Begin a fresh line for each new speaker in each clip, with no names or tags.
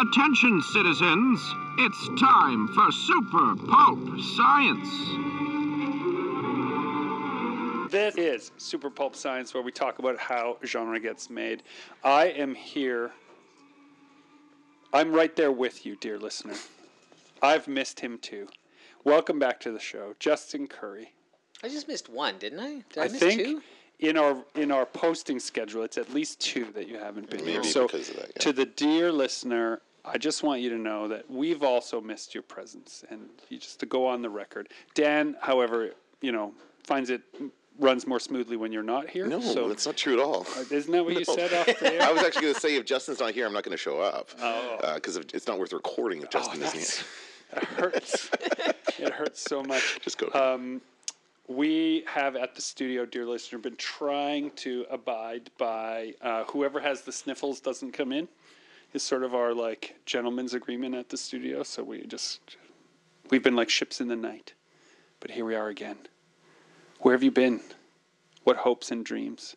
Attention, citizens. It's time for Super Pulp Science.
This is Super Pulp Science, where we talk about how genre gets made. I am here. I'm right there with you, dear listener. I've missed him too. Welcome back to the show, Justin Currie.
I just missed one, didn't I? Did I,
I
miss
think
two?
in our in our posting schedule, it's at least two that you haven't been here.
Maybe
So,
because of that, yeah.
to the dear listener, I just want you to know that we've also missed your presence, and you just to go on the record. Dan, however, you know, finds it runs more smoothly when you're not here.
No,
so
that's not true at all.
isn't that what you said off the air?
I was actually going to say if Justin's not here, I'm not going to show up.
Oh.
Because it's not worth recording if
Oh,
Justin isn't
that's,
here.
that hurts. it hurts so much.
Just go.
Um, we have at the studio, dear listener, been trying to abide by uh, whoever has the sniffles doesn't come in. Is sort of our like gentleman's agreement at the studio. So we just we've been like ships in the night, but here we are again. Where have you been? What hopes and dreams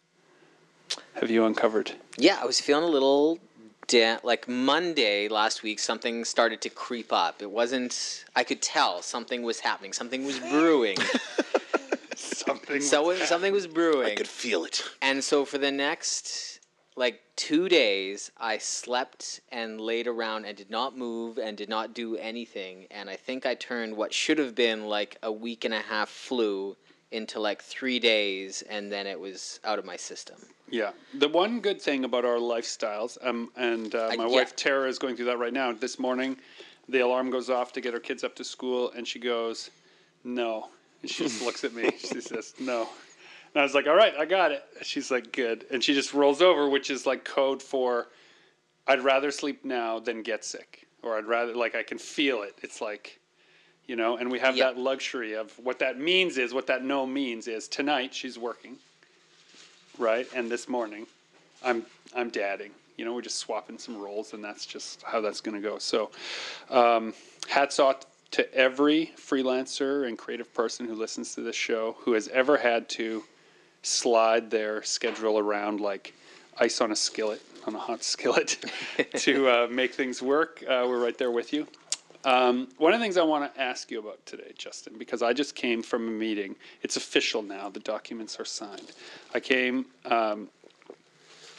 have you uncovered?
Yeah, I was feeling a little da- like Monday last week. Something started to creep up. It wasn't. I could tell something was happening. Something was brewing.
Something.
so something was brewing.
I could feel it.
And so for the next like two days, I slept and laid around and did not move and did not do anything. And I think I turned what should have been like a week and a half flu into like three days, and then it was out of my system.
Yeah, the one good thing about our lifestyles, um, and uh,
I-
my
yeah.
wife Tara is going through that right now. This morning, the alarm goes off to get her kids up to school, and she goes, "No," and she just looks at me. She says, "No," and I was like, "All right, I got it." She's like, "Good," and she just rolls over, which is like code for, "I'd rather sleep now than get sick," or "I'd rather like I can feel it." It's like. You know, and we have
Yeah.
that luxury of what that means is what that no means is tonight she's working right? And this morning, I'm I'm dadding. You know, we're just swapping some roles, and that's just how that's going to go. So, um, hats off to every freelancer and creative person who listens to this show who has ever had to slide their schedule around like ice on a skillet, on a hot skillet, to uh, make things work. Uh, we're right there with you. Um, one of the things I want to ask you about today, Justin, because I just came from a meeting. It's official now. The documents are signed. I came um,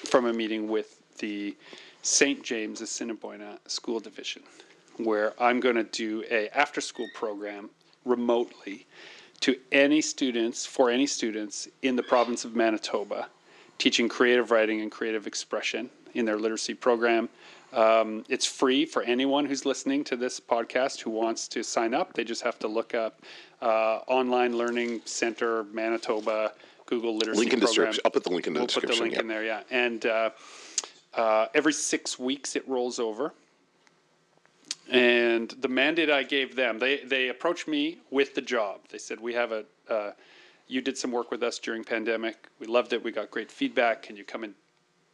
from a meeting with the St. James-Assiniboia School Division, where I'm going to do a after-school program remotely to any students for any students in the province of Manitoba, teaching creative writing and creative expression in their literacy program. Um, it's free for anyone who's listening to this podcast who wants to sign up. They just have to look up uh, Online Learning Center Manitoba Google Literacy
Link in
Program.
description. I'll put the link in the
We'll put the link
yeah.
in there, yeah. And uh, uh, every six weeks it rolls over. And the mandate I gave them, they, they approached me with the job. They said, "We have a, uh, you did some work with us during pandemic. We loved it. We got great feedback. Can you come and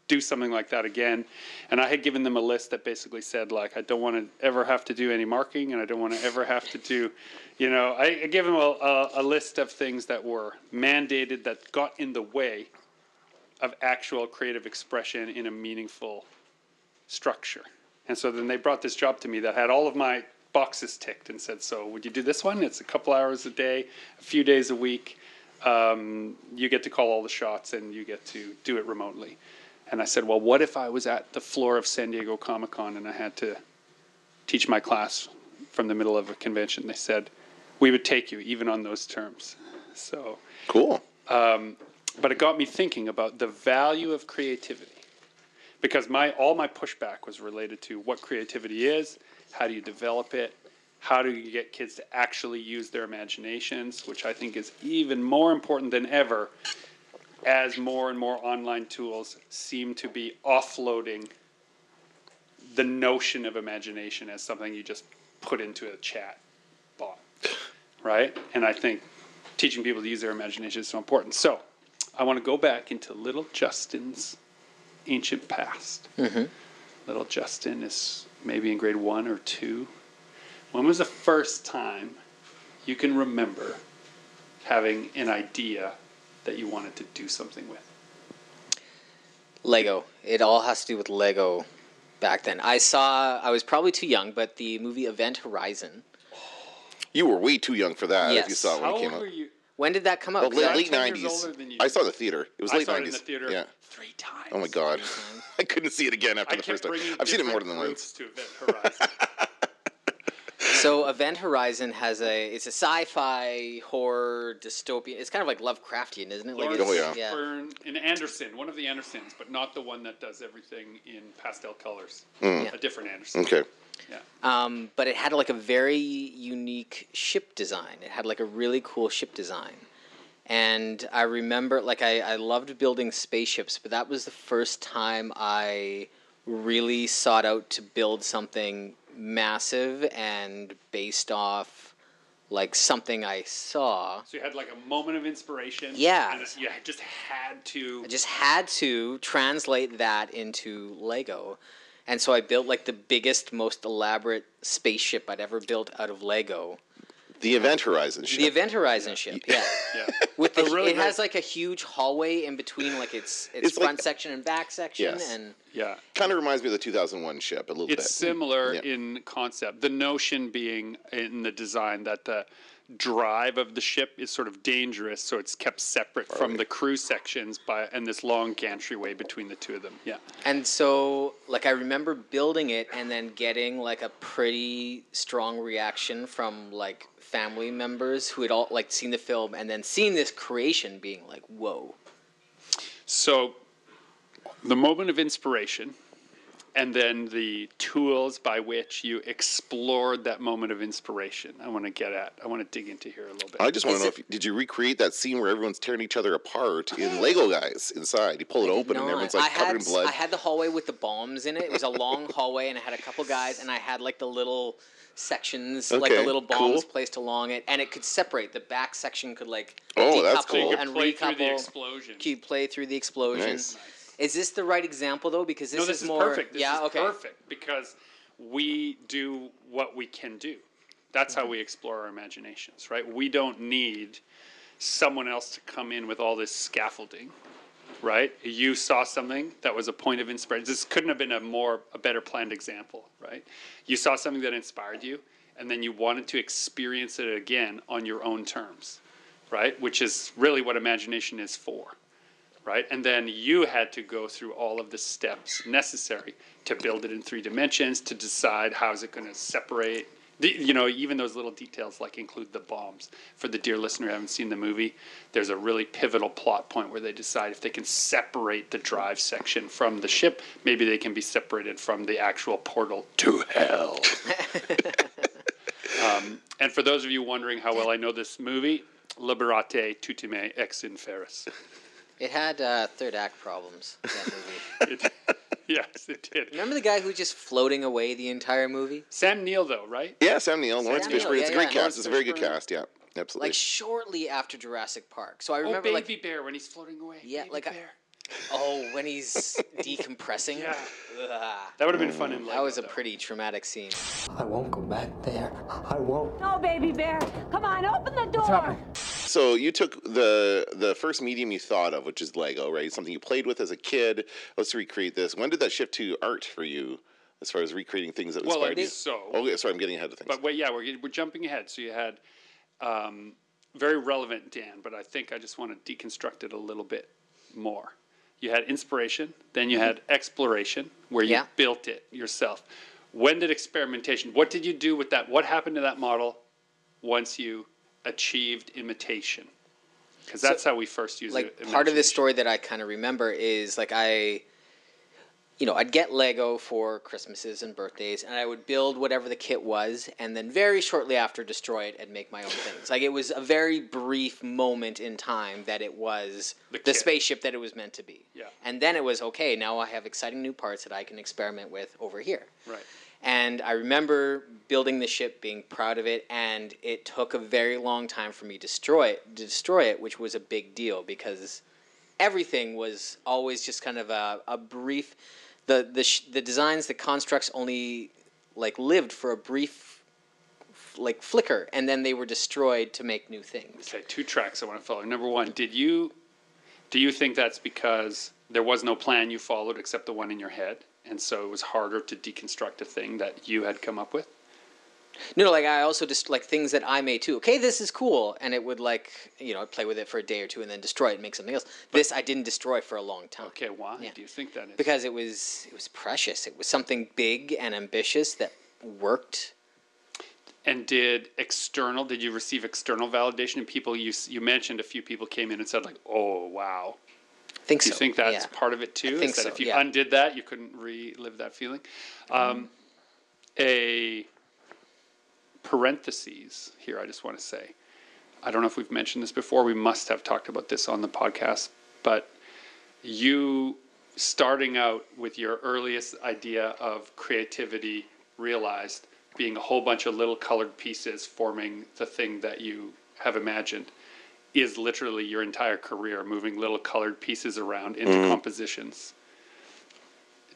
do something like that again?" And I had given them a list that basically said, like, I don't want to ever have to do any marking, and I don't want to ever have to do, you know, I, I gave them a, a, a list of things that were mandated that got in the way of actual creative expression in a meaningful structure. And so then they brought this job to me that had all of my boxes ticked and said, So, would you do this one? It's a couple hours a day, a few days a week. Um, you get to call all the shots and you get to do it remotely. And I said, Well, what if I was at the floor of San Diego Comic Con and I had to teach my class from the middle of a convention? They said, We would take you even on those terms. So,
Cool.
but it got me thinking about the value of creativity because my all my pushback was related to what creativity is how do you develop it how do you get kids to actually use their imaginations which i think is even more important than ever as more and more online tools seem to be offloading the notion of imagination as something you just put into a chat bot right? And i think teaching people to use their imagination is so important. So I want to go back into little Justin's ancient past. Mm-hmm. Little Justin is maybe in grade one or two. When was the first time you can remember having an idea that you wanted to do something with?
Lego. It all has to do with Lego. back then. I saw. I was probably too young, but the movie Event Horizon.
You were way too young for that if you saw it when
How
it came
old
out.
When did that come out?
Well,
'Cause
late, late 90s.
older than you.
I saw the theater. It was
I
late 90s.
the theater
Yeah.
three times.
Oh my god. Mm-hmm. I couldn't see it again after
I
the first time. I've seen it more than once.
groups to Event Horizon.
So Event Horizon has a it's a sci-fi horror dystopian. It's kind of like Lovecraftian, isn't it? Like
Lawrence
Oh,
it's-
yeah.
Fishburne and Anderson, one of the Andersons, but not the one that does everything in pastel colors.
Yeah.
A different Anderson.
Okay.
Yeah.
Um, but it had like a very unique ship design. It had like a really cool ship design. And I remember, like, I, I loved building spaceships, but that was the first time I really sought out to build something massive and based off, like, something I saw.
So you had like a moment of inspiration.
Yeah.
And you just had to.
I just had to translate that into Lego. And so I built, like, the biggest, most elaborate spaceship I'd ever built out of Lego.
The Event Horizon ship.
The Event Horizon ship, yeah.
yeah.
With the,
really
it has like a huge hallway in between, like its its,
It's like-
front section and back section,
Yes.
and
Yeah.
kind of reminds me of the 2001 ship a little
It's
bit.
It's similar
Yeah.
in concept. The notion being in the design that the drive of the ship is sort of dangerous, so it's kept separate from the crew sections by and this long gantry way between the two of them. Yeah.
and so like I remember building it and then getting like a pretty strong reaction from like family members who had all like seen the film and then seeing this creation, being like, "Whoa!"
So, the moment of inspiration, and then the tools by which you explored that moment of inspiration. I want to get at. I want to dig into here a little bit.
I just want to know if did you recreate that scene where everyone's tearing each other apart in Lego guys inside? You pull it open and
No,
everyone's
I
like
had,
covered in blood.
I had the hallway with the bombs in it. It was a long hallway, and I had a couple guys, and I had like the little sections, like the little bombs
cool.
placed along it, and it could separate. The back section could like
Oh, that's
decouple
cool. You could
and
play through the
recouple.
explosion.
Could play through the explosion.
Nice.
Is this the right example though? Because this,
no, this
is,
is,
more.
perfect. This
yeah,
is
okay.
perfect because we do what we can do. That's how mm-hmm. we explore our imaginations, right? We don't need someone else to come in with all this scaffolding, right? You saw something that was a point of inspiration. This couldn't have been a more a better planned example, right? You saw something that inspired you, and then you wanted to experience it again on your own terms, right? Which is really what imagination is for right? And then you had to go through all of the steps necessary to build it in three dimensions, to decide how is it going to separate. The, you know, even those little details like include the bombs. For the dear listener who haven't seen the movie, there's a really pivotal plot point where they decide if they can separate the drive section from the ship, maybe they can be separated from the actual portal to hell. um, and for those of you wondering how well I know this movie, Liberate tutemet ex inferis.
It had uh, third act problems. That movie.
It, yes, it did.
Remember the guy who was just floating away the entire movie?
Sam Neill, though, right?
yeah, Sam Neill, Lawrence
Neill,
Fishburne. It's a great
yeah.
cast. It's a very good
Fishburne.
cast. Yeah, absolutely.
Like shortly after Jurassic Park. So I remember
Oh,
remember
Baby
like
Bear when he's floating away.
Yeah,
Baby
like a-
Bear.
oh when he's decompressing.
Yeah.
Ugh.
That would have been fun in
That was a
though.
pretty traumatic scene.
I won't go back there. I won't.
No, baby bear. Come on, open the door.
So you took the the first medium you thought of, which is Lego, right? Something you played with as a kid. Let's recreate this. When did that shift to art for you, as far as recreating things that
Well,
inspired
it
you?
is so.
Okay, sorry, I'm getting ahead of things.
But wait, yeah, we're, we're jumping ahead. So you had um, very relevant Dan, but I think I just want to deconstruct it a little bit more. You had inspiration, then you had exploration, where you
Yeah.
built it yourself. When did experimentation? What did you do with that? What happened to that model once you achieved imitation? Because that's how we first use
like
it.
part of the story that I kind of remember is like I, you know, I'd get Lego for Christmases and birthdays, and I would build whatever the kit was, and then very shortly after destroy it and make my own things. Like it was a very brief moment in time that it was
The
the, spaceship that it was meant to be.
Yeah.
And then it was okay. Now I have exciting new parts that I can experiment with over here.
Right.
And I remember building the ship, being proud of it, and it took a very long time for me to destroy it, to destroy it, which was a big deal because everything was always just kind of a, a brief. The the sh- the designs, the constructs only like lived for a brief like flicker, and then they were destroyed to make new things.
Okay, two tracks I want to follow. Number one, did you do you think that's because there was no plan you followed except the one in your head, and so it was harder to deconstruct a thing that you had come up with.
No, like I also just like things that I made too. Okay, this is cool, and it would like you know I'd play with it for a day or two and then destroy it and make something else. this I didn't destroy for a long time.
Okay, why
Yeah.
do you think that is?
because it was it was precious. It was something big and ambitious that worked.
And did external? Did you receive external validation? And people you you mentioned a few people came in and said like, "Oh wow."
I think
Do you think that's
yeah.
part of it too?
think
Is that
so,
if you
yeah.
undid that, you couldn't relive that feeling? Um, a parentheses here. I just want to say, I don't know if we've mentioned this before. We must have talked about this on the podcast, but you starting out with your earliest idea of creativity realized being a whole bunch of little colored pieces forming the thing that you have imagined is literally your entire career moving little colored pieces around into mm-hmm. compositions.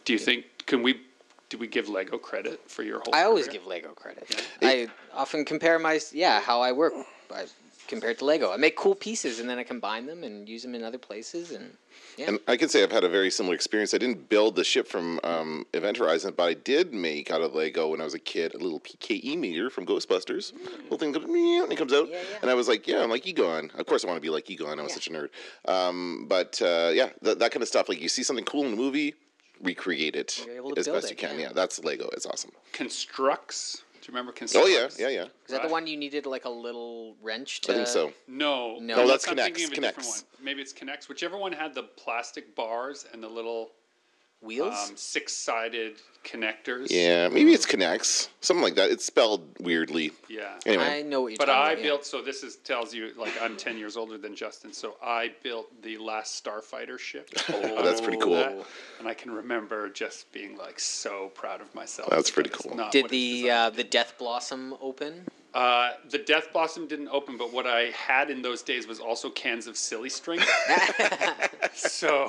Do you think can we do we give lego credit for your whole
I always give Lego credit. I often compare my yeah how I work. I compare it to Lego. I make cool pieces and then I combine them and use them in other places and yeah.
And I can say I've had a very similar experience. I didn't build the ship from um, Event Horizon, but I did make out of Lego when I was a kid a little PKE meter from Ghostbusters. Little thing goes meow, and it comes out,
Yeah, yeah.
and I was like, "Yeah, I'm like Egon." Of course, I want to be like Egon. I was
Yeah.
such a nerd. Um, but uh, yeah, th- that kind of stuff. Like you see something cool in a movie, recreate it
You're able to
as best
it,
you can.
yeah.
Yeah. that's Lego. It's awesome.
constructs do you remember
Oh
constructs
yeah, yeah, yeah.
Is that the
right.
one you needed like a little wrench to?
I think so.
no
No.
No, that's
I'm
K'Nex,
thinking of a different
K'Nex.
one. maybe it's K'Nex whichever one had the plastic bars and the little
Wheels.
um, six-sided connectors
Yeah, maybe it's K'Nex, something like that. It's spelled weirdly.
yeah
Anyway,
I know what you're
But
talking
I
about. yeah.
built so this is tells you like I'm ten years older than Justin. So I built the last Starfighter ship.
Oh, that's pretty cool.
that, and I can remember just being like so proud of myself.
That's
that
pretty
that is
cool.
not
Did
what it's
the
designed
uh,
to
the Death Blossom open?
Uh, the Death Blossom didn't open, but what I had in those days was also cans of silly string. so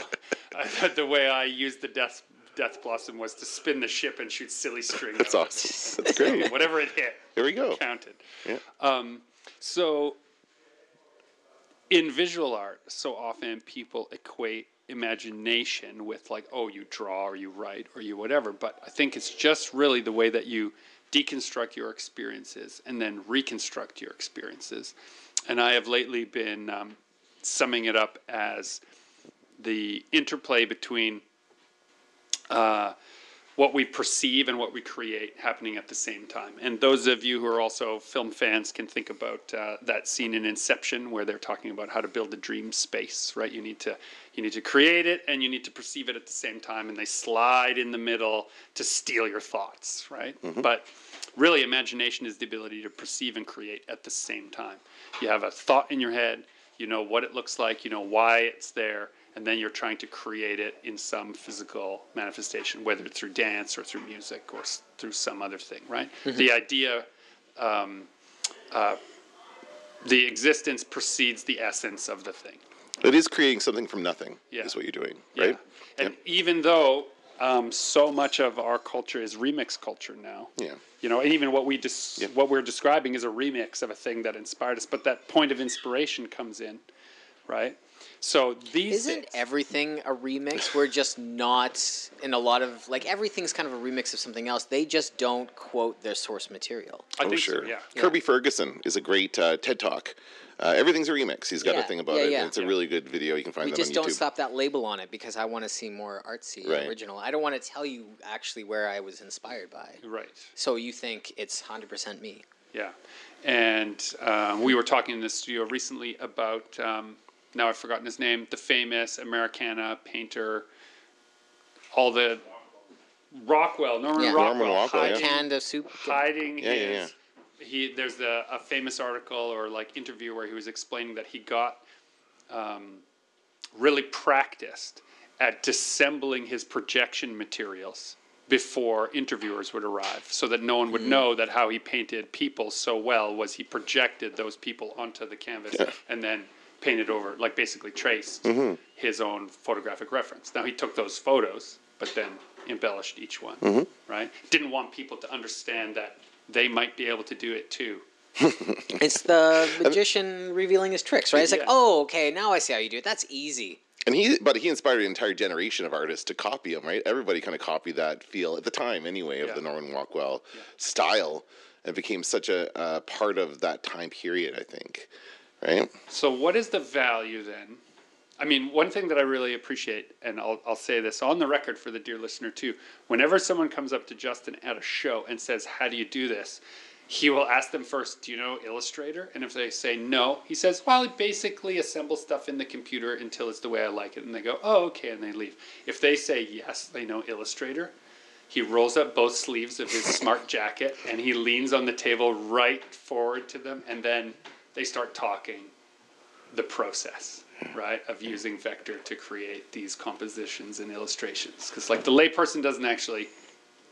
I thought the way I used the Death Death Blossom was to spin the ship and shoot silly string.
that's
out of it.
awesome. That's great.
Whatever it hit
There we go.
counted.
Yeah.
Um, so, in visual art, so often people equate imagination with like, oh, you draw or you write or you whatever. But I think it's just really the way that you deconstruct your experiences and then reconstruct your experiences. And I have lately been um, summing it up as the interplay between uh, what we perceive and what we create happening at the same time. And those of you who are also film fans can think about uh, that scene in Inception where they're talking about how to build a dream space, right? You need to you need to create it and you need to perceive it at the same time, and they slide in the middle to steal your thoughts, right? But really, imagination is the ability to perceive and create at the same time. You have a thought in your head, you know what it looks like, you know why it's there, and then you're trying to create it in some physical manifestation, whether it's through dance or through music or s- through some other thing, right? The idea, um, uh, the existence precedes the essence of the thing.
It is creating something from nothing.
Yeah.
Is what you're doing,
Yeah.
right?
And even though um, so much of our culture is remix culture now,
Yeah.
you know, and even what we dis-
Yeah.
what we're describing is a remix of a thing that inspired us, but that point of inspiration comes in, right? So these
Isn't
days-
everything a remix? We're just not in a lot of like everything's kind of a remix of something else. They just don't quote their source material.
I
oh,
think
sure.
so, yeah.
Kirby Ferguson is a great uh, TED Talk. Uh, everything's a remix. He's got a thing about
yeah,
it.
yeah.
and It's a really good video. You can find
We
that
just
on
don't
YouTube.
slap that label on it because I want to see more artsy,
Right.
original. I don't want to tell you actually where I was inspired by.
Right.
So you think it's hundred percent me?
Yeah, and um, we were talking in the studio recently about um, now I've forgotten his name, the famous Americana painter, all the Rockwell, Norman
Yeah.
Rockwell,
Norman Rockwell, yeah.
hiding,
Canned of soup.
hiding
Yeah, yeah,
his. He there's the, a famous article or like interview where he was explaining that he got um, really practiced at dissembling his projection materials before interviewers would arrive so that no one would know that how he painted people so well was he projected those people onto the canvas and then painted over like basically traced mm-hmm. his own photographic reference now he took those photos but then embellished each one mm-hmm. right didn't want people to understand that they might be able to do it too
It's the magician revealing his tricks, right? It's like, oh, okay, now I see how you do it. That's easy.
And he, but he inspired an entire generation of artists to copy him, right? Everybody kind of copied that feel at the time, anyway, of
Yeah.
the Norman Rockwell style. and became such a, a part of that time period, I think, right?
So, what is the value then? I mean, one thing that I really appreciate, and I'll, I'll say this on the record for the dear listener too whenever someone comes up to Justin at a show and says, How do you do this? He will ask them first, Do you know Illustrator? And if they say no, he says, Well, I basically assemble stuff in the computer until it's the way I like it. And they go, Oh, okay. And they leave. If they say yes, they know Illustrator, he rolls up both sleeves of his smart jacket and he leans on the table right forward to them. And then they start talking the process, right, of using vector to create these compositions and illustrations. Because, like, the layperson doesn't actually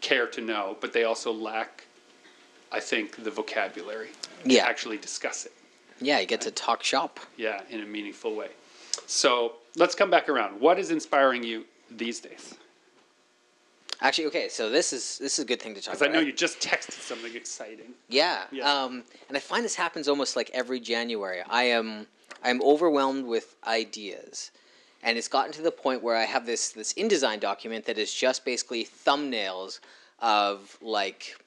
care to know, but they also lack, I think, the vocabulary to actually discuss it.
Yeah, you get to talk shop.
Yeah, in a meaningful way. So let's come back around. What is inspiring you these days?
Actually, okay, so this is this is a good thing to talk about.
Because I know you just texted something exciting.
Yeah.
Yeah.
Um, and I find this happens almost like every January. I am I'm overwhelmed with ideas. And it's gotten to the point where I have this this InDesign document that is just basically thumbnails of like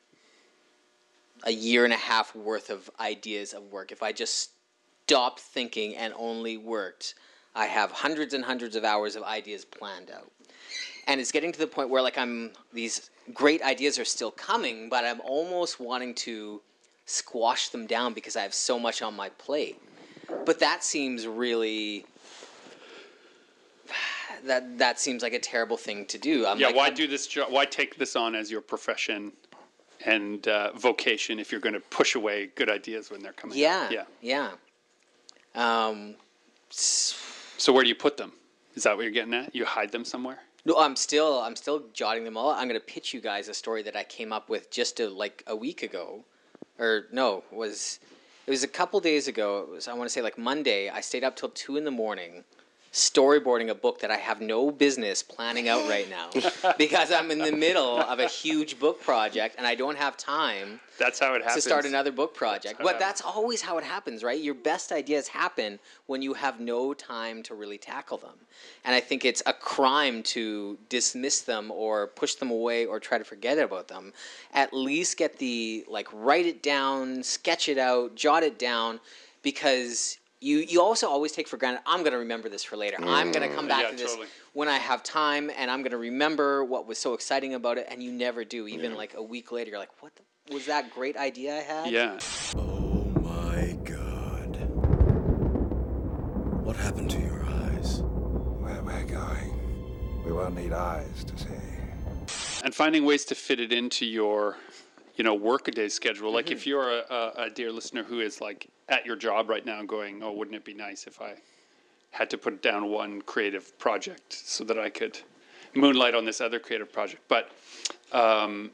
a year and a half worth of ideas of work. If I just stopped thinking and only worked, I have hundreds and hundreds of hours of ideas planned out and it's getting to the point where like I'm these great ideas are still coming, but I'm almost wanting to squash them down because I have so much on my plate. But that seems really that that seems like a terrible thing to do. I'm
Yeah,
like,
why
I'm-
do this job? Why take this on as your profession and uh, vocation if you're going to push away good ideas when they're coming?
Yeah,
out? yeah.
yeah. Um,
So where do you put them? Is that what you're getting at? You hide them somewhere?
No, I'm still I'm still jotting them all. I'm gonna pitch you guys a story that I came up with just a, like a week ago, or no, was it was a couple days ago. It was I want to say like Monday. I stayed up till two in the morning, storyboarding a book that I have no business planning out right now because I'm in the middle of a huge book project and I don't have time
That's how it happens.
to start another book project.
it
But that's always how it happens, right? Your best ideas happen when you have no time to really tackle them. And I think it's a crime to dismiss them or push them away or try to forget about them. At least get the like write it down, sketch it out, jot it down because you you also always take for granted I'm going to remember this for later. I'm going to come back mm.
Yeah,
to this
totally.
when I have time and I'm going to remember what was so exciting about it and you never do. Even like a week later you're like, "What the, was that great idea I had?"
Yeah.
Oh my god. What happened to your eyes?
Where we're going, we won't need eyes to see.
and finding ways to fit it into your you know workaday schedule like if mm-hmm. you're a, a, a dear listener who is like at your job right now going oh wouldn't it be nice if i had to put down one creative project so that i could moonlight on this other creative project but um,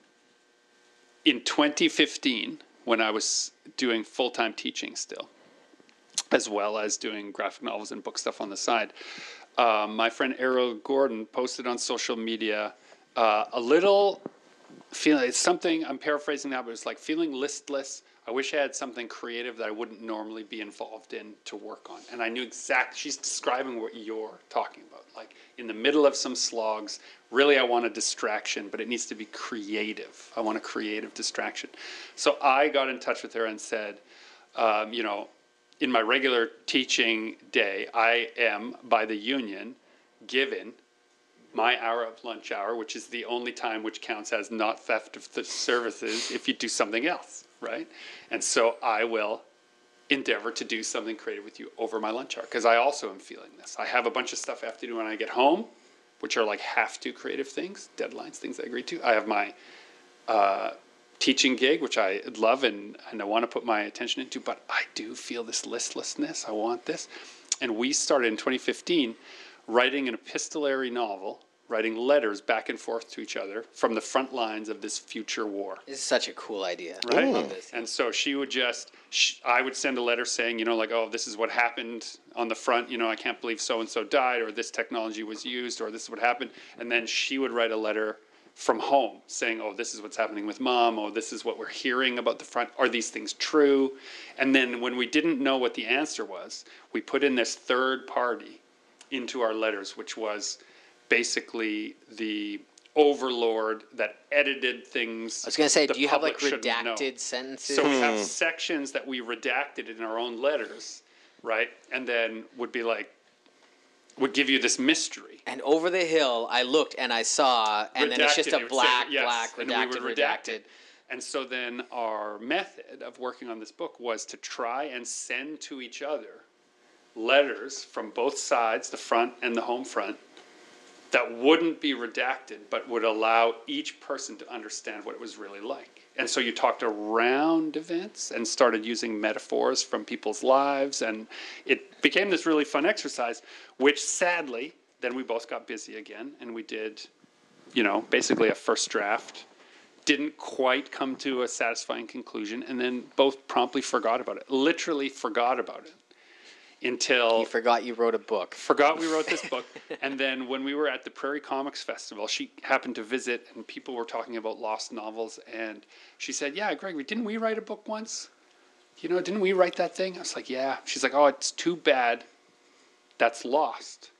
in 2015 when i was doing full-time teaching still as well as doing graphic novels and book stuff on the side. Um, my friend Ariel Gordon posted on social media uh, a little feeling. It's something I'm paraphrasing now, but it's like feeling listless. I wish I had something creative that I wouldn't normally be involved in to work on. And I knew exactly. She's describing what you're talking about. Like in the middle of some slogs, really, I want a distraction, but it needs to be creative. I want a creative distraction. So I got in touch with her and said, um, you know, in my regular teaching day, I am by the union given my hour of lunch hour, which is the only time which counts as not theft of the services if you do something else, right? And so I will endeavor to do something creative with you over my lunch hour because I also am feeling this. I have a bunch of stuff I have to do when I get home, which are like have to creative things, deadlines, things I agree to. I have my uh, teaching gig, which I love and, and I want to put my attention into, but I do feel this listlessness. I want this. And we started in 2015 writing an epistolary novel, writing letters back and forth to each other from the front lines of this future war.
This is such a cool idea.
Right.
I love this.
And so she would just, sh I would send a letter saying, you know, like, oh, this is what happened on the front. You know, I can't believe so and so died, or this technology was used, or this is what happened. And then she would write a letter from home saying, oh, this is what's happening with mom, oh, this is what we're hearing about the front. Are these things true? And then when we didn't know what the answer was, we put in this third party into our letters, which was basically the overlord that edited things.
I was gonna say,
the
do you have like
public shouldn't know.
redacted sentences?
So we have hmm. sections that we redacted in our own letters, right? And then would be like, would give you this mystery.
and over the hill, I looked and I saw, and then it's just
it
a
would say,
black,
yes,
black,
and we
redacted,
would
redacted.
it. And so then our method of working on this book was to try and send to each other letters from both sides, the front and the home front, that wouldn't be redacted, but would allow each person to understand what it was really like. And so you talked around events and started using metaphors from people's lives, and it became this really fun exercise, which sadly, then we both got busy again, and we did, you know, basically a first draft. Didn't quite come to a satisfying conclusion, and then both promptly forgot about it. Literally forgot about it until
You forgot you wrote a book.
forgot we wrote this book. and then when we were at the Prairie Comics Festival, she happened to visit, and people were talking about lost novels. And she said, "Yeah, Gregory, didn't we write a book once? You know, didn't we write that thing?" I was like, "Yeah." She's like, "Oh, it's too bad. That's lost."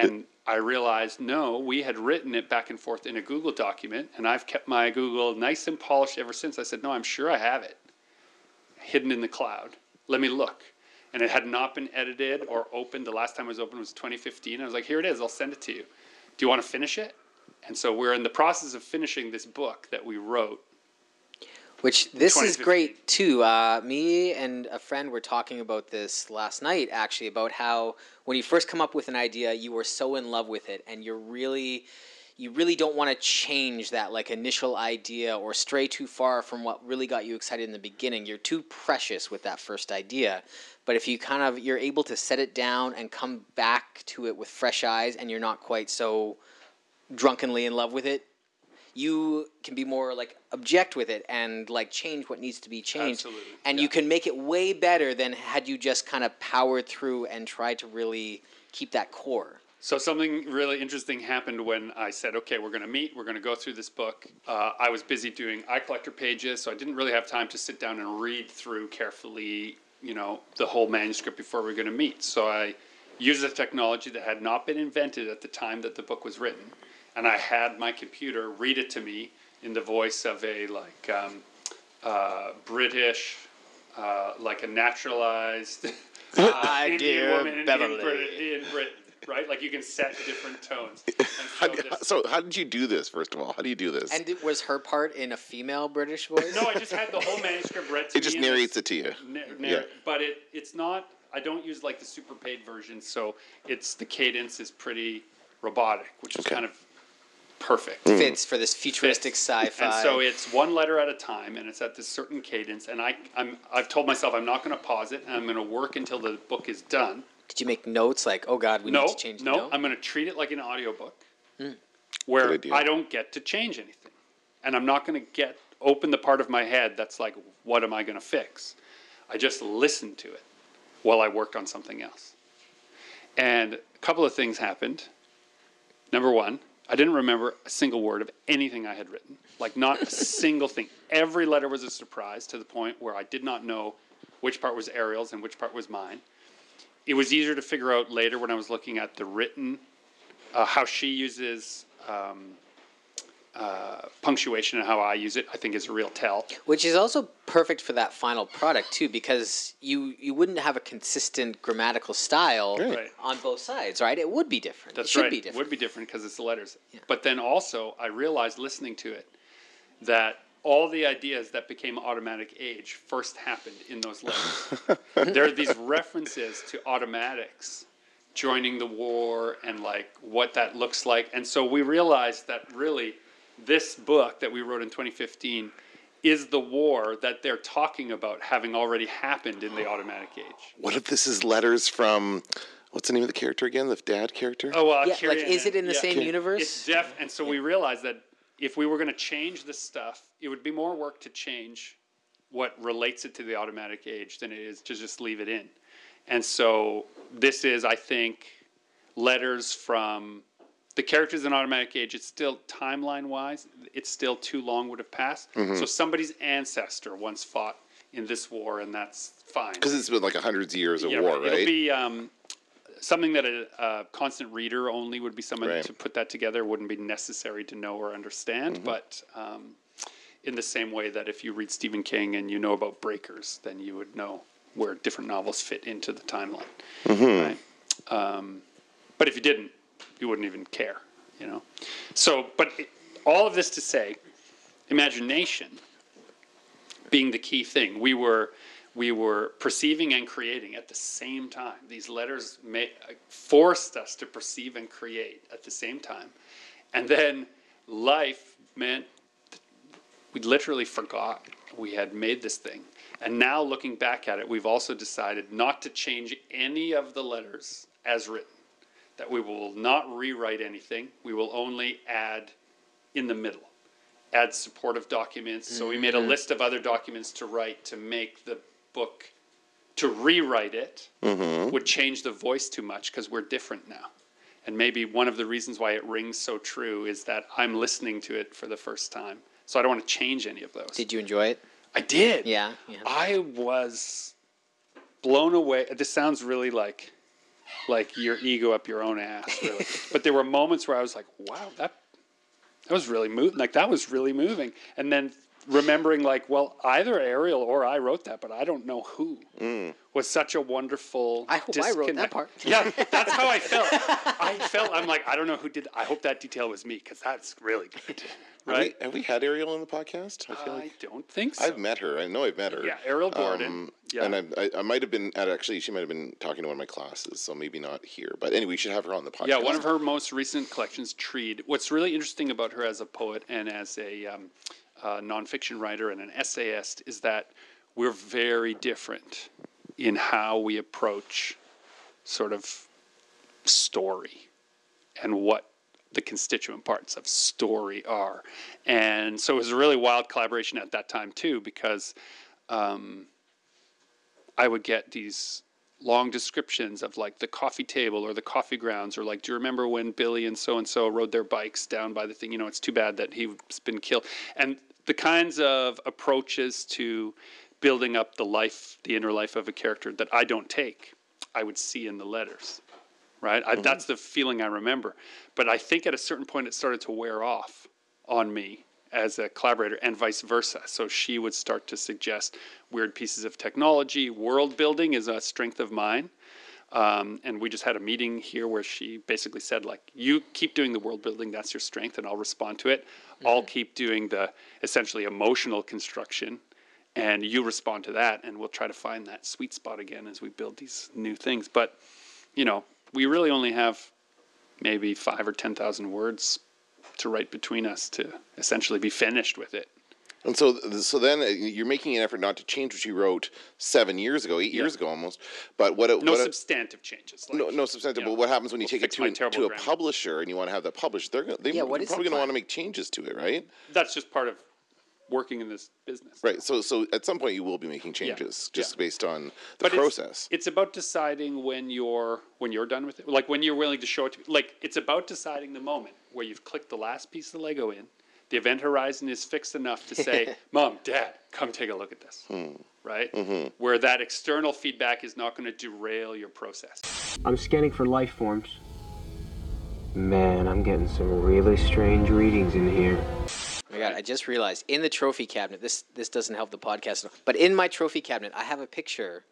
And I realized, no, we had written it back and forth in a Google document, and I've kept my Google nice and polished ever since. I said, no, I'm sure I have it hidden in the cloud. Let me look. And it had not been edited or opened. The last time it was opened was 2015. I was like, here it is. I'll send it to you. Do you want to finish it? And so we're in the process of finishing this book that we wrote.
Which this is great too. Uh, me and a friend were talking about this last night, actually, about how when you first come up with an idea, you were so in love with it, and you're really, you really don't want to change that like initial idea or stray too far from what really got you excited in the beginning. You're too precious with that first idea. But if you kind of you're able to set it down and come back to it with fresh eyes, and you're not quite so drunkenly in love with it, you can be more like object with it and like change what needs to be changed
Absolutely,
and you can make it way better than had you just kind of powered through and tried to really keep that core
So something really interesting happened when I said, okay, we're going to meet. We're going to go through this book. Uh, I was busy doing eye collector pages, so I didn't really have time to sit down and read through carefully, you know, the whole manuscript before we were going to meet. So I used a technology that had not been invented at the time that the book was written, and I had my computer read it to me in the voice of a like um, uh, British, uh, like a naturalized
Hi,
Indian
dear
woman
Beverly.
in, Brit- in Britain, right? Like you can set different tones. And
How
so
do-
this-
so how did you do this? First of all, how do you do this?
and it was her part in a female british voice
no, I just had the whole manuscript read to
it just
me in
narrates it to you.
na-
Yeah.
But it, it's not. I don't use like the super paid version, so it's the cadence is pretty robotic, which is
Okay.
kind of perfect. Hmm.
fits for this futuristic sci-fi
And so it's one letter at a time, and it's at this certain cadence. And I, I'm, I've told myself I'm not going to pause it, and I'm going to work until the book is done.
Did you make notes like oh god we
no,
need to change the
no,
note?
I'm going to treat it like an audiobook,
Hmm.
where I don't get to change anything, and I'm not going to get open the part of my head that's like, what am I going to fix? I just listened to it while I worked on something else, and a couple of things happened. Number one, I didn't remember a single word of anything I had written. Like, not a single thing. Every letter was a surprise to the point where I did not know which part was Ariel's and which part was mine. It was easier to figure out later when I was looking at the written, uh, how she uses um, uh, punctuation and how I use it, I think is a real tell.
which is also perfect for that final product too because you you wouldn't have a consistent grammatical style
Right.
on both sides right it would be different
That's
it should
right.
be
It would be different because it's the letters. But then also, I realized listening to it that all the ideas that became automatic age first happened in those letters. there are these references to automatics joining the war and like what that looks like. And so we realized that really this book that we wrote in 2015 is the war that they're talking about having already happened in the automatic age.
What if this is letters from what's the name of the character again? The dad character?
Oh well,
yeah like
Kieran
is it in the
yeah.
same universe
It's def, and so we realized that if we were going to change this stuff, it would be more work to change what relates it to the automatic age than it is to just leave it in. And so this is, I think, letters from the characters in automatic age. It's still timeline wise, it's still too long would have passed. So somebody's ancestor once fought in this war, and that's fine.
Because it's been like hundreds of years of
Yeah,
war,
It'll be um, something that a, a constant reader only would be someone
Right.
to put that together wouldn't be necessary to know or understand.
Mm-hmm.
But um, in the same way that if you read Stephen King and you know about breakers, then you would know where different novels fit into the timeline.
Mm-hmm.
Right? Um, but if you didn't, you wouldn't even care. You know. So, but it, all of this to say, imagination being the key thing. We were we were perceiving and creating at the same time. These letters ma- forced us to perceive and create at the same time, and then life meant we literally forgot we had made this thing. And now looking back at it, we've also decided not to change any of the letters as written. That we will not rewrite anything. We will only add in the middle add supportive documents. So we made a mm-hmm. list of other documents to write to make the book, to rewrite it mm-hmm. would change the voice too much because we're different now. And maybe one of the reasons why it rings so true is that I'm listening to it for the first time. So I don't want to change any of those.
Did you enjoy it?
I did.
Yeah. yeah.
I was blown away. This sounds really like like your ego up your own ass, really. but there were moments where I was like, "Wow, that that was really moving. Like that was really moving." And then remembering, like, well, either Ariel or I wrote that, but I don't know who. Was such a wonderful.
I hope I wrote that part.
Yeah, that's how I felt. I felt. I'm like, I don't know who did. I hope that detail was me because that's really good,
Have
right?
we, have we had Ariel on the podcast? I feel
I
like
don't think so.
I've met her. I know I've met her.
Yeah, Ariel Gordon.
Um,
yeah.
And I, I, I might have been at actually. She might have been talking to one of my classes, so maybe not here. But anyway, we should have her on the podcast.
Yeah, one of her most recent collections, Treed. What's really interesting about her as a poet and as a um, uh, nonfiction writer and an essayist is that we're very different in how we approach sort of story and what the constituent parts of story are. And so it was a really wild collaboration at that time, too, because um, I would get these long descriptions of like the coffee table or the coffee grounds or like do you remember when billy and so and so rode their bikes down by the thing you know it's too bad that he's been killed and the kinds of approaches to building up the life the inner life of a character that i don't take i would see in the letters right I, mm-hmm. that's the feeling i remember but i think at a certain point it started to wear off on me as a collaborator and vice versa. So she would start to suggest weird pieces of technology. World building is a strength of mine. Um, and we just had a meeting here where she basically said, like, you keep doing the world building, that's your strength, and I'll respond to it. I'll keep doing the essentially emotional construction, and you respond to that, and we'll try to find that sweet spot again as we build these new things. But, you know, we really only have maybe five or 10,000 words to write between us to essentially be finished with it.
And so, so then uh, you're making an effort not to change what you wrote seven years ago, eight
Yeah.
years ago almost. But what?
No
what No
substantive changes. Like,
no, no substantive.
you know,
but what happens when you
we'll
take it to, an,
terrible
to a publisher and you want to have that published? They're they,
Yeah, what
they're probably going to want to make changes to it, right?
That's just part of working in this business.
Right. So, so at some point you will be making changes just
yeah.
based on the
But it's-
process.
It's, about deciding when you're when you're done with it. Like when you're willing to show it to like it's about deciding the moment where you've clicked the last piece of Lego in. The event horizon is fixed enough to say, "Mom, Dad, come take a look at this." Hmm. Right? Mm-hmm. Where that external feedback is not going to derail your process.
I'm scanning for life forms. Man, I'm getting some really strange readings in here.
Oh my god! I just realized in the trophy cabinet. This this doesn't help the podcast, at all, but in my trophy cabinet, I have a picture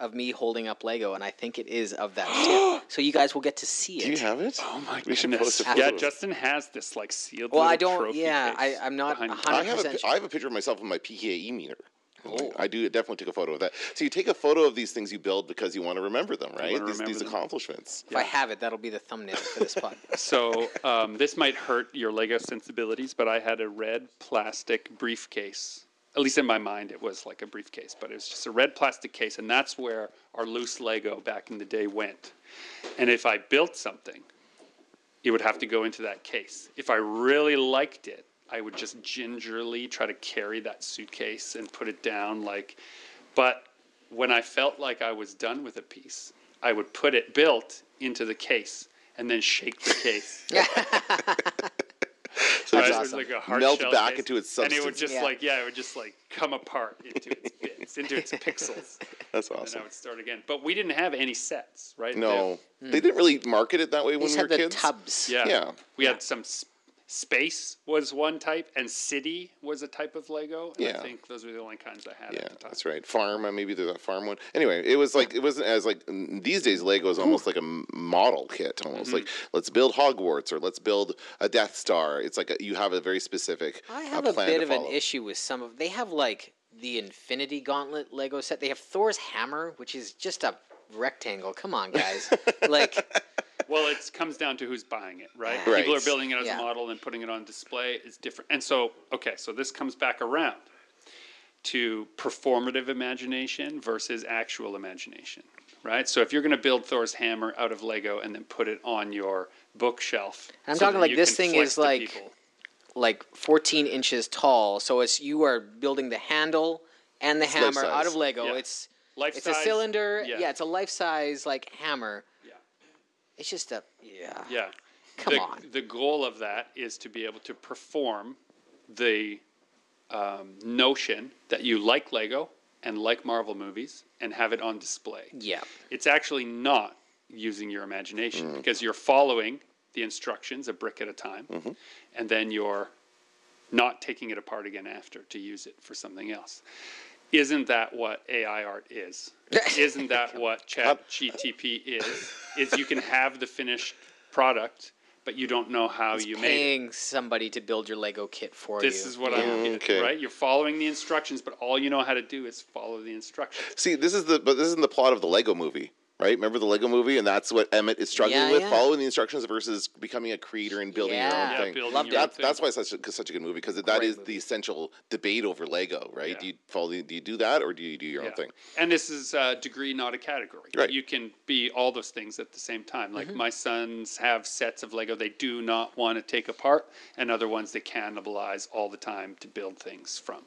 of me holding up Lego, and I think it is of that tip. So you guys will get to see it.
Do you have it?
Oh my
We should
goodness.
post a
Yeah,
photo.
Justin has this like sealed.
Well, I don't- yeah, I, I'm not
behind-
a hundred-
I have a,
100%
I have a picture of myself with my PKE meter.
Oh.
I do definitely take a photo of that. So you take a photo of these things you build because you want to remember them, right? These,
remember
these
them.
accomplishments.
If I have it, that'll be the thumbnail for this podcast.
So um, this might hurt your Lego sensibilities, but I had a red plastic briefcase. At least in my mind, it was like a briefcase, but it was just a red plastic case, and that's where our loose Lego back in the day went. And if I built something, it would have to go into that case. If I really liked it, I would just gingerly try to carry that suitcase and put it down like but when I felt like I was done with a piece, I would put it built into the case and then shake the case.
So
Right?
it
It
just
was like a hard
melt
shell
back
case,
into its substance,
And it would just
Yeah.
like yeah, it would just like come apart into its bits, into its pixels.
That's
And
awesome.
then I would start again. But we didn't have any sets, right?
No, they didn't really market it that way
They
when
just
we
had
were
the
kids.
tubs.
Yeah.
Yeah.
We had some s- space was one type, and city was a type of Lego. And
Yeah.
I think those were the only kinds I had
Yeah,
at the time.
that's right. Farm, uh, maybe there's a farm one. Anyway, it was like it wasn't as like these days. Lego is almost like a model kit, almost
Mm-hmm.
like let's build Hogwarts or let's build a Death Star. It's like a, you have a very specific.
I
uh,
have a bit of an issue with some of. They have like the Infinity Gauntlet Lego set. They have Thor's hammer, which is just a rectangle. Come on, guys. like,
Well, it comes down to who's buying it, right?
Right.
People are building it as
Yeah.
a model and putting it on display. It's different. And so, okay, so this comes back around to performative imagination versus actual imagination, right? So if you're going to build Thor's hammer out of Lego and then put it on your bookshelf,
I'm
so
talking like this thing is like
people.
like 14 inches tall. So it's you are building the handle and the
It's
hammer out of Lego.
Yeah.
It's
Life
it's a cylinder.
yeah.
Yeah. it's a life size like hammer. It's just a yeah.
Yeah.
Come
the,
on.
The goal of that is to be able to perform the um, notion that you like Lego and like Marvel movies and have it on display.
Yeah.
It's actually not using your imagination
Mm.
because you're following the instructions a brick at a time
Mm-hmm.
and then you're not taking it apart again after to use it for something else. Isn't that what AI art is? Isn't that what Chat GTP is? Is you can have the finished product, but you don't know how
It's
you made it.
paying somebody to build your Lego kit for you.
This is what
yeah.
I mm, don't get,
Okay.
right? You're following the instructions, but all you know how to do is follow the instructions.
See, this is the but this isn't the plot of the Lego movie, right? Remember the Lego movie, and that's what Emmet is struggling
Yeah,
with:
yeah.
following the instructions versus becoming a creator and building your own
Yeah,
thing.
building
Loved
your
it.
own
That's
thing.
that's why it's such a, such a good movie because that is
movie.
the essential debate over Lego, right?
Yeah.
Do you follow? the- Do you do that or do you do your
Yeah.
own thing?
And this is a degree, not a category.
Right.
You can be all those things at the same time. Like
Mm-hmm.
my sons have sets of Lego they do not want to take apart, and other ones they cannibalize all the time to build things from.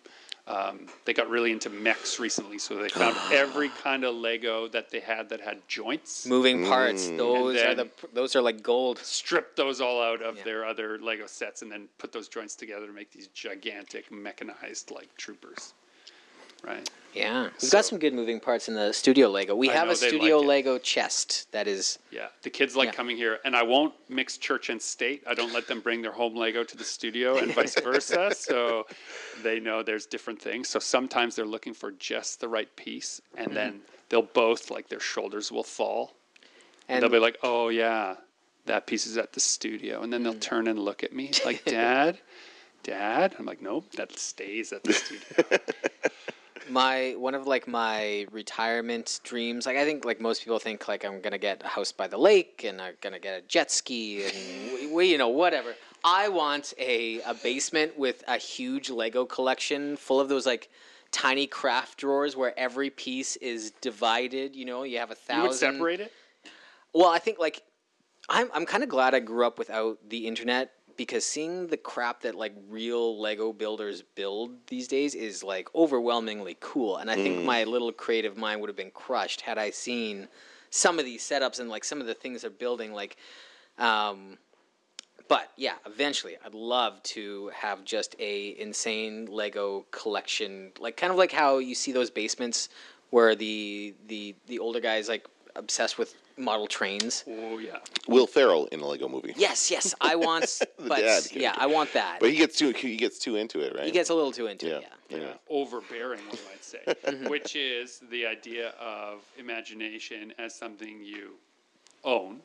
Um, they got really into mechs recently, so they found every kind of Lego that they had that had joints.
Moving parts.
Mm.
Those are
And
the those are like gold.
Stripped those all out of
Yeah.
their other Lego sets, and then put those joints together to make these gigantic mechanized like troopers. Right.
Yeah, we've
So-
got some good moving parts in the studio Lego. We
I
have
know
a studio
like.
Lego chest that is
Yeah, the kids like
Yeah.
coming here, and I won't mix church and state. I don't let them bring their home Lego to the studio, and vice versa. So they know there's different things. So sometimes they're looking for just the right piece, and
Mm-hmm.
then they'll both like their shoulders will fall.
and
they'll be like, "Oh yeah, that piece is at the studio," and then
Mm.
they'll turn and look at me like, "Dad, Dad." I'm like, "Nope, that stays at the studio."
my one of like my retirement dreams like i think like most people think like i'm gonna get a house by the lake and i'm gonna get a jet ski and we, we you know whatever i want a, a basement with a huge lego collection full of those like tiny craft drawers where every piece is divided you know you have a thousand you
would separate it.
well, I think like I'm I'm kind of glad I grew up without the internet because seeing the crap that like real Lego builders build these days is like overwhelmingly cool. And I think my little creative mind would have been crushed had I seen some of these setups and like some of the things they're building like um but yeah, eventually I'd love to have just a insane Lego collection, like kind of like how you see those basements where the the the older guys like obsessed with model trains.
Oh yeah.
Will Ferrell in a Lego movie.
Yes, yes, I want, but
dad
yeah,
character.
I want that.
But he gets too he gets too into it, right?
he gets a little too into
yeah.
it. Yeah.
yeah.
overbearing, you might say, mm-hmm. which is the idea of imagination as something you own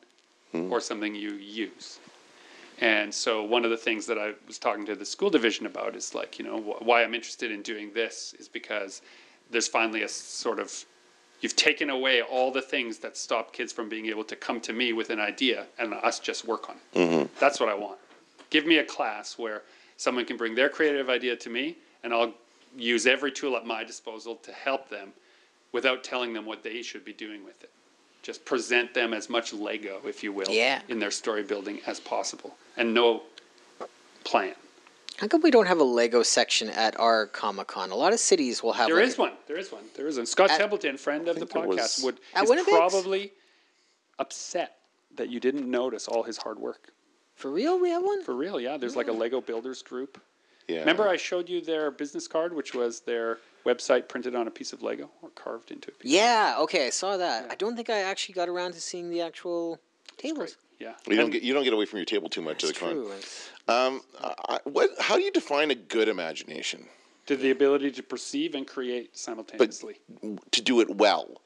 hmm. or something you use. And so, one of the things that I was talking to the school division about is like, you know, wh- why I'm interested in doing this is because there's finally a sort of you've taken away all the things that stop kids from being able to come to me with an idea and us just work on it. Mm-hmm. That's what I want. Give me a class where someone can bring their creative idea to me and I'll use every tool at my disposal to help them without telling them what they should be doing with it. Just present them as much Lego, if you will,
Yeah.
in their story building as possible and no plan.
How come we don't have a Lego section at our Comic Con? A lot of cities will have.
There
like,
is one. There is one. There is one. Scott
At-
Templeton, friend of the podcast,
was-
would is
Winnipeg's?
probably upset that you didn't notice all his hard work.
For real, we have one.
For real, yeah. There's like a Lego builders group.
Yeah.
Remember, I showed you their business card, which was their website printed on a piece of Lego or carved into a piece.
Yeah, okay, I saw that. I don't think I actually got around to seeing the actual tables.
Yeah.
You don't get you don't get away from your table too much at the
It's true.
Um, I, what? How do you define a good imagination?
to the ability to perceive and create simultaneously.
To do it well,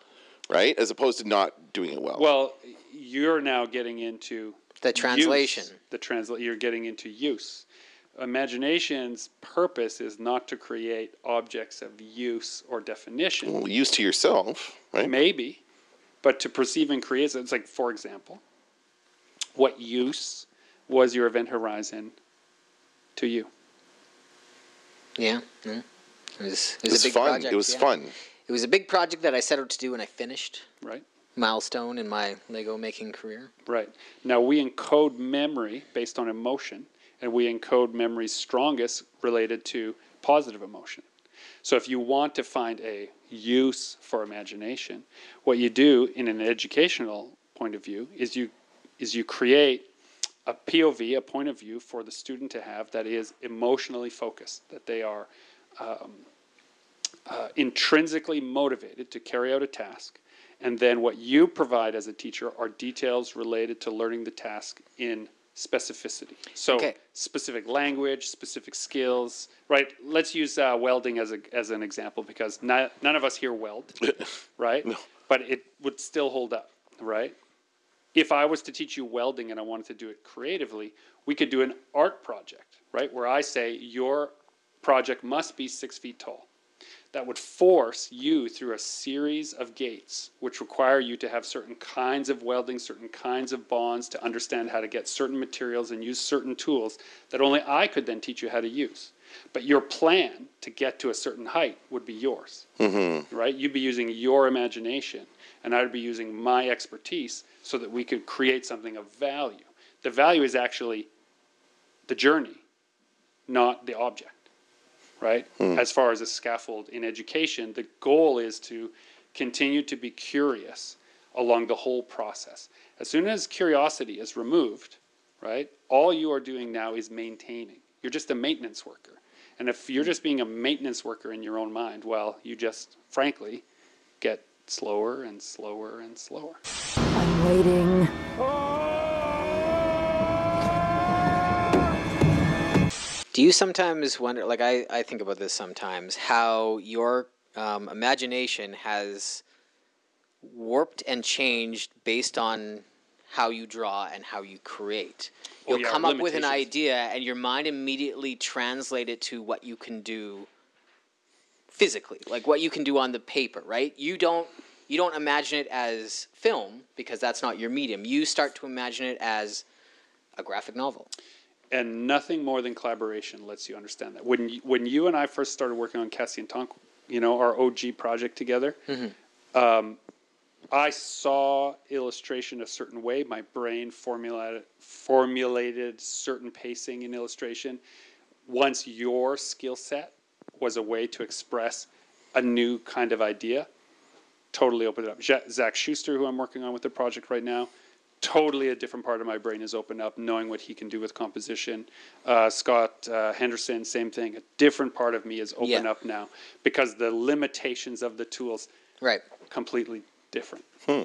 right? As opposed to not doing it well.
Well, you're now getting into
The
use.
translation.
The translate. You're getting into use. Imagination's purpose is not to create objects of use or definition.
Well, use to yourself, right?
Maybe, but to perceive and create. It's like, for example, what use was your event horizon to you?
Yeah, yeah. It was, it was,
It was
a big
fun.
project.
It was
yeah.
fun.
It was a big project that I set out to do and I finished.
Right.
Milestone in my Lego making career.
Right. Now we encode memory based on emotion, and we encode memories strongest related to positive emotion. So if you want to find a use for imagination, what you do in an educational point of view is you is you create a POV, a point of view for the student to have that is emotionally focused, that they are um, uh, intrinsically motivated to carry out a task. And then what you provide as a teacher are details related to learning the task in specificity. So
Okay.
specific language, specific skills, right? Let's use uh, welding as, a, as an example because not, none of us here weld, right? But it would still hold up, right? If I was to teach you welding and I wanted to do it creatively, we could do an art project, right? Where I say your project must be six feet tall that would force you through a series of gates, which require you to have certain kinds of welding, certain kinds of bonds, to understand how to get certain materials and use certain tools that only I could then teach you how to use. But your plan to get to a certain height would be yours,
Mm-hmm.
right? You'd be using your imagination, and I'd be using my expertise so that we could create something of value. The value is actually the journey, not the object right? Hmm. As far as a scaffold in education, the goal is to continue to be curious along the whole process. As soon as curiosity is removed, right, all you are doing now is maintaining. You're just a maintenance worker. And if you're just being a maintenance worker in your own mind, well, you just, frankly, get slower and slower and slower.
I'm waiting.
Do you sometimes wonder, like I, I think about this sometimes, how your um, imagination has warped and changed based on how you draw and how you create?
Oh,
You'll
yeah,
come up with an idea and your mind immediately translate it to what you can do physically, like what you can do on the paper, right? You don't you don't imagine it as film because that's not your medium. You start to imagine it as a graphic novel.
and nothing more than collaboration lets you understand that. When you, when you and I first started working on Cassie and Tonk, you know, our OG project together, um, I saw illustration a certain way. My brain formulated formulated certain pacing in illustration. Once your skill set was a way to express a new kind of idea, totally opened it up. Zach Schuster, who I'm working on with the project right now, totally a different part of my brain is opened up, knowing what he can do with composition. Uh, Scott uh, Henderson, same thing. A different part of me is open
Yeah.
up now because the limitations of the tools
Right.
completely different. Hmm.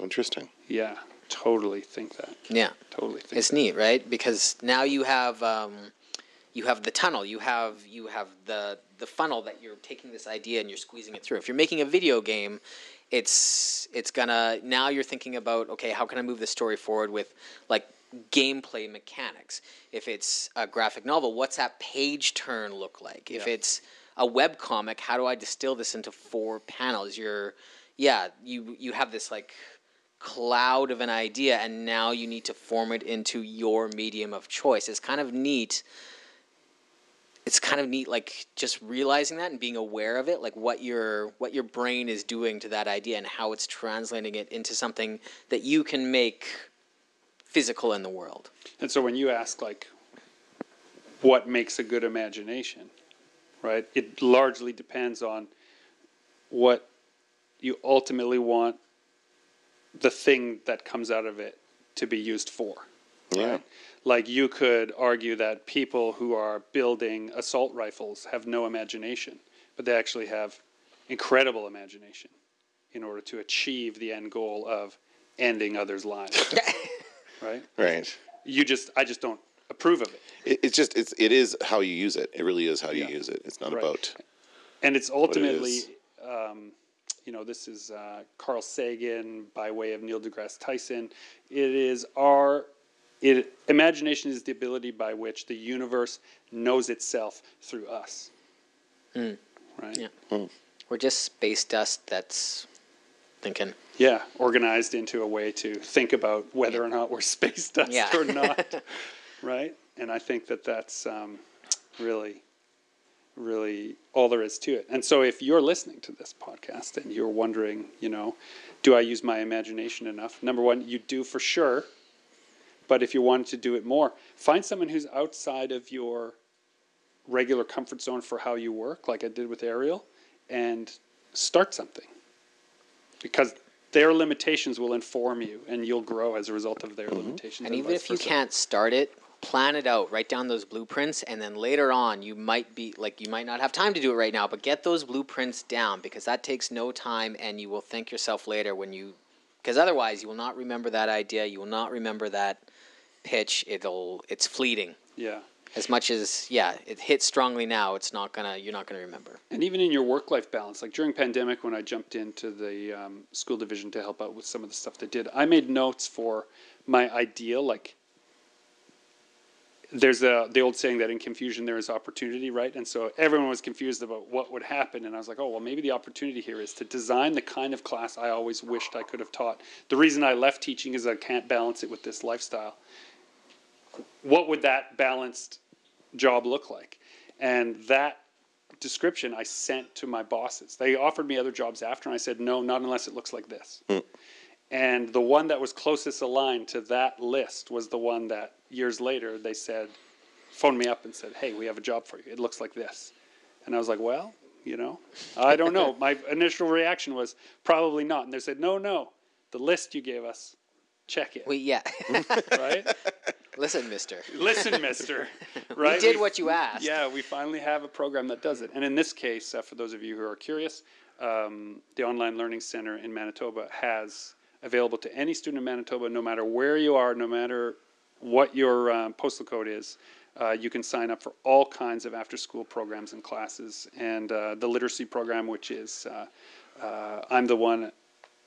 Interesting.
Yeah, totally think that.
Yeah.
Totally think.
It's neat, right? Because now you have um, you have the tunnel, you have you have the the funnel that you're taking this idea and you're squeezing it through. If you're making a video game, it's it's gonna now you're thinking about okay, how can I move the story forward with like gameplay mechanics? If it's a graphic novel, what's that page turn look like? If it's a web comic, how do I distill this into four panels? You're yeah, you you have this like cloud of an idea and now you need to form it into your medium of choice. It's kind of neat. It's kind of neat like just realizing that and being aware of it, like what your what your brain is doing to that idea and how it's translating it into something that you can make physical in the world.
And so when you ask like what makes a good imagination, right? It largely depends on what you ultimately want the thing that comes out of it to be used for.
Yeah.
Right? Like you could argue that people who are building assault rifles have no imagination but they actually have incredible imagination in order to achieve the end goal of ending others' lives. right?
Right.
You just, I just don't approve of it.
It, it's just it's it is how you use it. It really is how you
Yeah.
use it. It's not
Right.
about
and it's ultimately,
is.
um, you know, this is uh, Carl Sagan by way of Neil deGrasse Tyson. It is our it imagination is the ability by which the universe knows itself through us. Right.
Yeah. We're just space dust that's thinking.
Yeah, organized into a way to think about whether or not we're space dust
Yeah.
or not, right? And I think that that's um, really, really all there is to it. And so, if you're listening to this podcast and you're wondering, you know, do I use my imagination enough? Number one, you do for sure. But if you wanted to do it more, find someone who's outside of your regular comfort zone for how you work, like I did with Ariel, and start something because their limitations will inform you and you'll grow as a result of their mm-hmm. limitations.
And even if you can't start it, plan it out, write down those blueprints, and then later on, you might be like, you might not have time to do it right now, but get those blueprints down because that takes no time and you will thank yourself later when you, because otherwise, you will not remember that idea, you will not remember that pitch. It'll, it's fleeting.
Yeah.
As much as, yeah, it hits strongly now, it's not gonna, you're not gonna remember.
And even in your work life balance, like during pandemic when I jumped into the um, school division to help out with some of the stuff they did, I made notes for my ideal. Like, there's a the old saying that in confusion there is opportunity, right? And so everyone was confused about what would happen, and I was like, oh well, maybe the opportunity here is to design the kind of class I always wished I could have taught. The reason I left teaching is I can't balance it with this lifestyle. What would that balanced job look like? And that description I sent to my bosses. They offered me other jobs after, and I said, no, not unless it looks like this. Hmm. And the one that was closest aligned to that list was the one that years later they said, phoned me up and said, hey, we have a job for you. It looks like this. And I was like, well, you know, I don't know. my initial reaction was probably not. And they said, no, no, the list you gave us, check it.
We, yeah.
right?
Listen, mister.
Listen, mister. Right?
We did what you asked.
Yeah, we finally have a program that does it. And in this case, uh, for those of you who are curious, um, the Online Learning Center in Manitoba has available to any student in Manitoba, no matter where you are, no matter what your um, postal code is. Uh, you can sign up for all kinds of after school programs and classes. And uh, the literacy program, which is uh, uh, I'm the one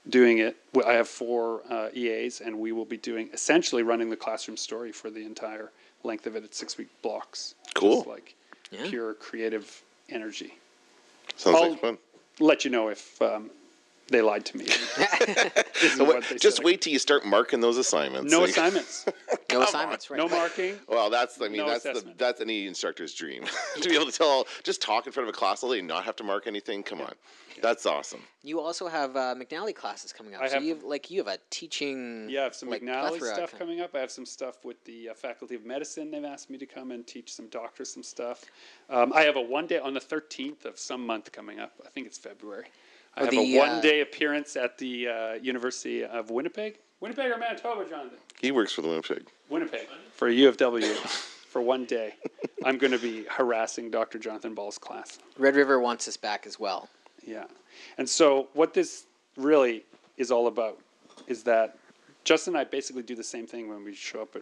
doing it. I have four uh, EAs, and we will be doing essentially running the classroom story for the entire length of it at six week blocks.
Cool.
Just like
Yeah.
pure creative energy.
sounds
I'll-
like fun.
Let you know if um, they lied to me. This is
So
what
what, just wait till you start marking those assignments.
No
Like-
assignments,
No assignments, right?
no marking.
Well, that's I mean
No
that's the, that's any instructor's dream to be able to tell just talk in front of a class all day and not have to mark anything. Come on, that's awesome.
You also have uh, McNally classes coming up.
I
so
have-
you have like you have a teaching.
Yeah, I have some
like,
McNally stuff
co-
coming up. I have some stuff with the uh, Faculty of Medicine. They've asked me to come and teach some doctors some stuff. Um, I have a one day on the 13th of some month coming up. I think it's February. I have
the,
a
uh,
one day appearance at the uh, University of Winnipeg. Winnipeg or Manitoba, Jonathan?
He works for the Winnipeg.
Winnipeg for U of W for one day. I'm going to be harassing Dr. Jonathan Ball's class.
Red River wants us back as well.
Yeah. And so what this really is all about is that Justin and I basically do the same thing when we show up at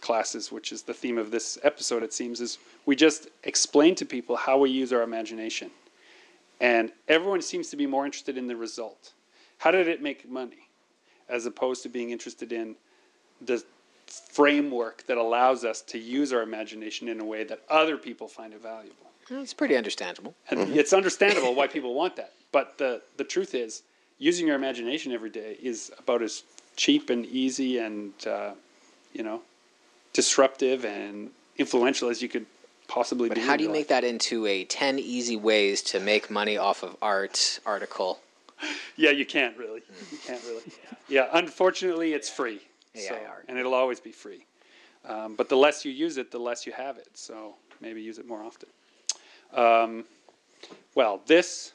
classes, which is the theme of this episode, it seems, is we just explain to people how we use our imagination. And everyone seems to be more interested in the result. How did it make money? As opposed to being interested in the framework that allows us to use our imagination in a way that other people find it valuable.
It's pretty understandable.
And it's understandable why people want that. But the, the truth is, using your imagination every day is about as cheap and easy and, uh, you know, disruptive and influential as you could possibly
But how do you make that into a 10 easy ways to make money off of art article?
Yeah, you can't really. You can't really. Yeah, unfortunately, it's free. So, and it'll always be free. Um, but the less you use it, the less you have it. So maybe use it more often. Um, well, this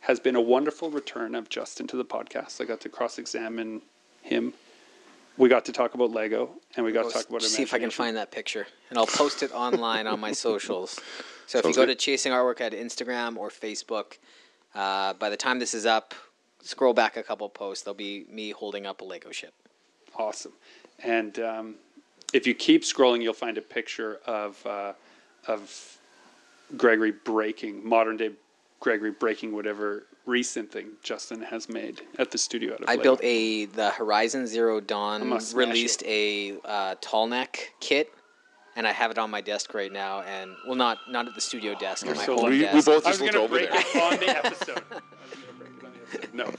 has been a wonderful return of Justin to the podcast. I got to cross examine him. We got to talk about Lego, and we got to talk about
See if I can find that picture, and I'll post it online on my socials. So if
Sounds
you go
good.
to Chasing Artwork at Instagram or Facebook, uh, by the time this is up, scroll back a couple posts. There'll be me holding up a Lego ship.
Awesome. And um, if you keep scrolling, you'll find a picture of uh, of Gregory breaking modern day Gregory breaking whatever recent thing Justin has made at the studio. Out of
I
Lego.
built a the Horizon Zero Dawn
must smash
released a uh, tall neck kit, and I have it on my desk right now. And well, not not at the studio desk, at my
so
home
We, we both just looked
going to
over
break
there.
it on the episode. I was gonna break it on the episode. No.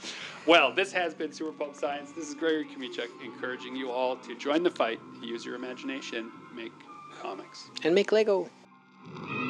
Well, this has been Super Pulp Science. This is Gregory Kamichuk encouraging you all to join the fight, use your imagination, make comics.
and make Lego.
Thank